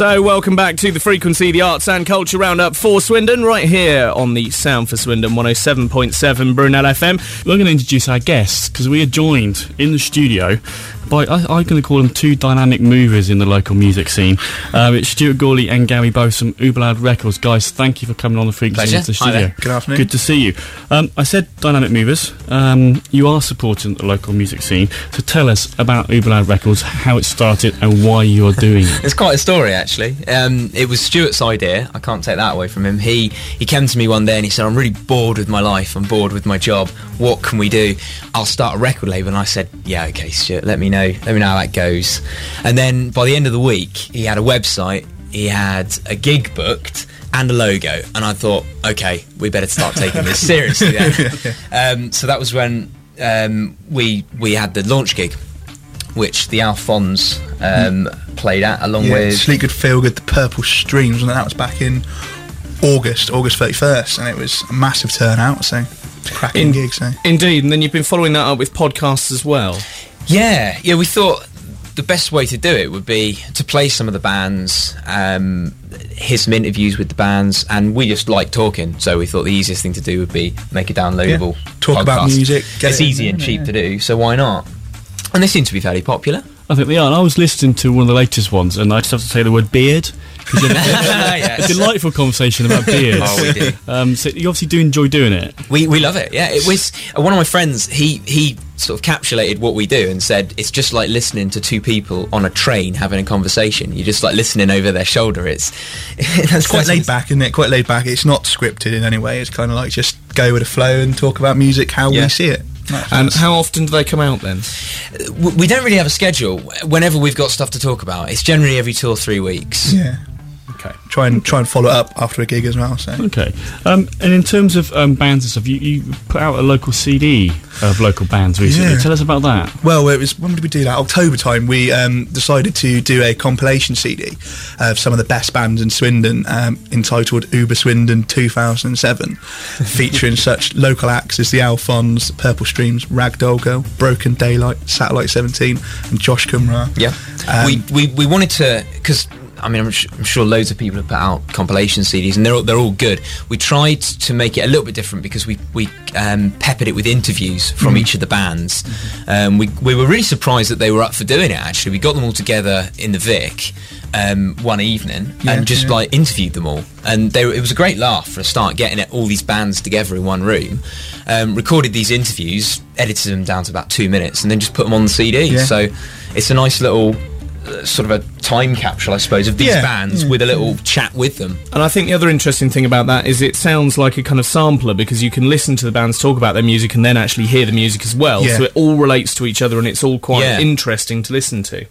So, welcome back to the Frequency, the Arts and Culture Roundup for Swindon, right here on the Sound for Swindon 107.7 Brunel FM. We're going to introduce our guests because we are joined in the studio by, I, I'm going to call them two dynamic movers in the local music scene. Um, it's Stuart Gawley and Gary Bose from Uberlad Records. Guys, thank you for coming on the Frequency Pleasure. into the studio. Good afternoon. Good to see you. Um, I said dynamic movers. Um, you are supporting the local music scene. So tell us about Uberlad Records, how it started and why you're doing it. It's quite a story, actually. Um, it was Stuart's idea. I can't take that away from him. He he came to me one day and he said, "I'm really bored with my life. I'm bored with my job. What can we do? I'll start a record label." And I said, "Yeah, okay, Stuart. Let me know. Let me know how that goes." And then by the end of the week, he had a website. He had a gig booked and a logo. And I thought, okay, we better start taking this seriously. Then. um, so that was when um, we we had the launch gig. Which the Alphons um, played at along Yeah, with Sleep Good, Feel Good, The Purple Streams, and that was back in August, August 31st, and it was a massive turnout, so cracking In- gig, so. Indeed, and then you've been following that up with podcasts as well. Yeah, yeah. We thought the best way to do it would be to play some of the bands, um, hear some interviews with the bands, and we just like talking. So we thought the easiest thing to do would be make a downloadable Yeah. Talk about music, get It's it easy and there, cheap yeah. to do, so why not? And they seem to be fairly popular. I think they are. And I was listening to one of the latest ones, and I just have to say the word beard. 'cause you- Yes. a delightful conversation about beards. Oh, we do. Um, so you obviously do enjoy doing it. We, we love it. Yeah, it was uh, one of my friends. He he sort of capsulated what we do and said it's just like listening to two people on a train having a conversation. You're just like listening over their shoulder. It's that's It's quite laid back, isn't it? Quite laid back. It's not scripted in any way. It's kind of like just go with the flow and talk about music how Yeah. we see it. That's- And that's- how often do they come out then? We don't really have a schedule. Whenever we've got stuff to talk about, it's generally every two or three weeks. yeah, Okay. try and try and follow it up after a gig as well. So Okay. Um, and in terms of um, bands and stuff, you, you put out a local CD of local bands recently. Yeah. Tell us about that. Well, it was when did we do that? October time. We um, decided to do a compilation CD of some of the best bands in Swindon, um, entitled Uber Swindon 2007, featuring such local acts as the Alphons, Purple Streams, Ragdoll Girl, Broken Daylight, Satellite 17, and Josh Kumra. Yeah, Um, we, we we wanted to because I mean I'm, sh- I'm sure loads of people have put out compilation CDs and they're all, they're all good. We tried to make it a little bit different because we we um, peppered it with interviews from Mm. each of the bands. Um, we we were really surprised that they were up for doing it. Actually, we got them all together in the Vic. Um, one evening Yeah, and just yeah. like interviewed them all and they were, it was a great laugh for a start getting it, all these bands together in one room um, recorded these interviews edited them down to about two minutes and then just put them on the CD Yeah. so it's a nice little sort of a time capsule, I suppose, of these Yeah, bands yeah, with a little chat with them. And I think the other interesting thing about that is it sounds like a kind of sampler because you can listen to the bands talk about their music and then actually hear the music as well. Yeah. So it all relates to each other and it's all quite Yeah. interesting to listen to.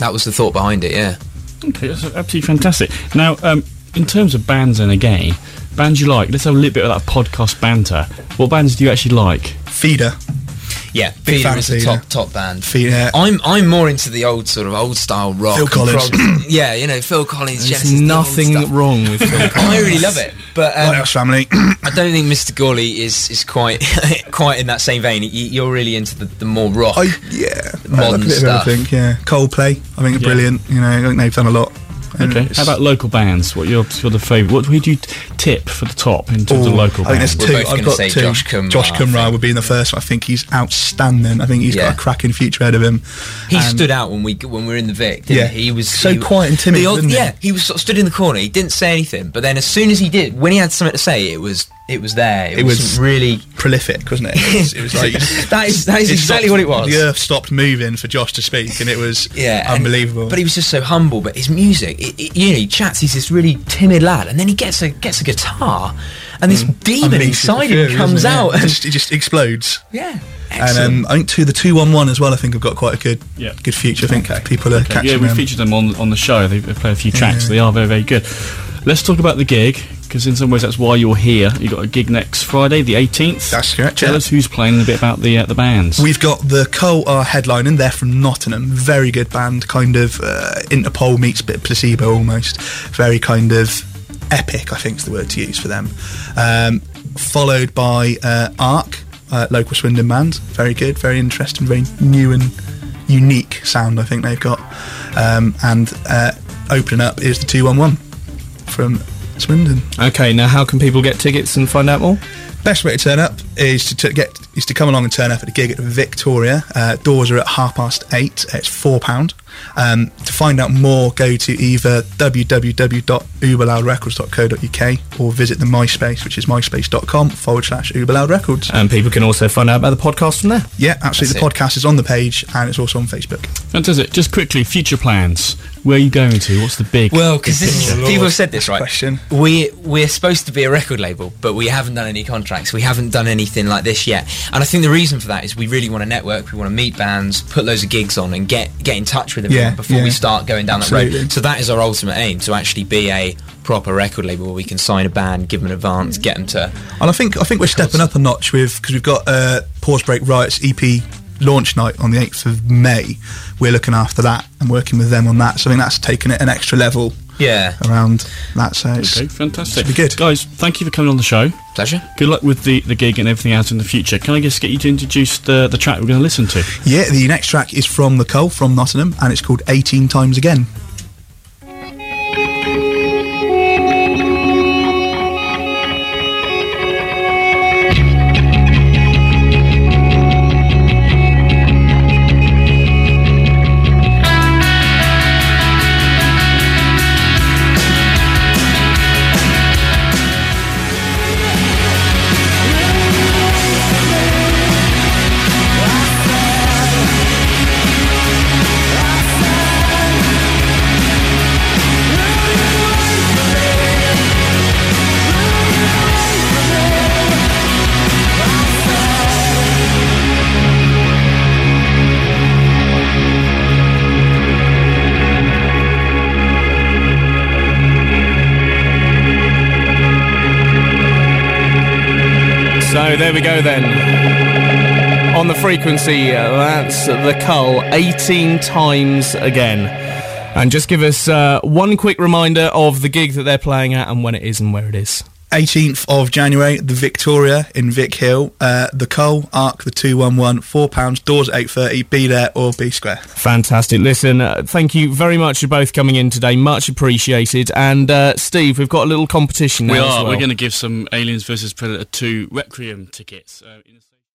That was the thought behind it, yeah. Okay, that's absolutely fantastic. Now, um, in terms of bands and again, bands you like, let's have a little bit of that podcast banter. What bands do you actually like? Feeder. Yeah, Big Feeder fan is a top top band. Feeder. I'm I'm more into the old sort of old style rock. Phil Collins. prog- yeah, you know Phil Collins. There's Genesis, nothing stuff. wrong with Phil Collins. I really love it, but um, Lighthouse Family. I don't think Mr. Gawley is is quite quite in that same vein. You- You're really into the, the more rock. I, yeah, I Modern like a bit stuff. of everything. Yeah, Coldplay. I think are Yeah. brilliant. You know, I think they've done a lot. And Okay. it's- How about local bands? What your sort of favourite? What would you tip for the top in terms of Ooh, local I think bands? there's two. I've got say two. Josh Kumra, Josh I Kumra think. would be in the first. I think he's outstanding. I think he's Yeah. got a cracking future ahead of him. He And- stood out when we when we were in the Vic. Didn't Yeah. he? he was So he- quiet and timid, the odd- he? Yeah, he was sort of stood in the corner. He didn't say anything, but then as soon as he did, when he had something to say, it was it was there. It, It was, was- really. prolific, wasn't it? It was, it was like That is that is exactly stopped- what it was. The earth stopped moving for Josh to speak, and it was Yeah, and- unbelievable. but he was just so humble. But his music, it, it- you know, he chats. He's this really timid lad, and then he gets a gets a guitar, and this demon inside him comes isn't it? Yeah. out. It And, just, it just explodes. yeah, And excellent. um, I think to the two one one as well. I think have got quite a good, Yeah. good future. I think Okay. people are Okay, catching yeah, we them. featured them on on the show. They, they play a few tracks. Yeah. They are very very good. Let's talk about the gig because in some ways that's why you're here. You got a gig next Friday, the 18th. That's correct, Tell yeah. us who's playing and a bit about the uh, the bands. We've got the Cull are headlining. They're from Nottingham. Very good band. Kind of uh, Interpol meets bit placebo almost. Very kind of epic. I think is the word to use for them. Um, followed by uh, Arc, uh, local Swindon band. Very good. Very interesting. Very new and unique sound. I think they've got. Um, and uh, opening up is the 211 from Swindon. Okay, now how can people get tickets and find out more? Best way to turn up is to t- get is to come along and turn up at the gig at Victoria. Uh, doors are at half past eight. It's four pound. Um, to find out more, go to either www.uberloudrecords.co.uk or visit the MySpace, which is myspace.com forward slash uberloudrecords. And people can also find out about the podcast from there. Yeah, absolutely. That's The podcast is on the page and it's also on Facebook. Fantastic. Just quickly, future plans. Where are you going to? What's the big? Well, because people have said this right. Question. We we're supposed to be a record label, but we haven't done any contracts. We haven't done anything like this yet. And I think the reason for that is we really want to network. We want to meet bands, put loads of gigs on, and get get in touch with them Yeah, before we start going down that road. So that is our ultimate aim to actually be a proper record label where we can sign a band, give them an advance, get them to. And I think I think we're stepping up a notch with because we've got uh, Pause Break Riots EP launch night on the 8th of May. We're looking after that and working with them on that. So I think that's taken it an extra level Yeah, around that. So it's, Okay, fantastic. Should be good. Guys, thank you for coming on the show. pleasure. Good luck with the, the gig and everything else in the future. Can I just get you to introduce the, the track we're going to listen to? yeah, the next track is from The Cull from Nottingham and it's called 18 Times Again. So there we go then. On the frequency, uh, that's the cull 18 times again. And just give us uh, one quick reminder of the gig that they're playing at and when it is and where it is. 18th of January, the Victoria in Vic Hill, uh, the Cull, Arc, the 211, £4, doors at 8.30, be there or be square. Fantastic. Listen, uh, thank you very much for both coming in today. Much appreciated. And uh, Steve, we've got a little competition now. we as are. well. We're going to give some Aliens vs Predator 2 Requiem tickets. Uh, in a second.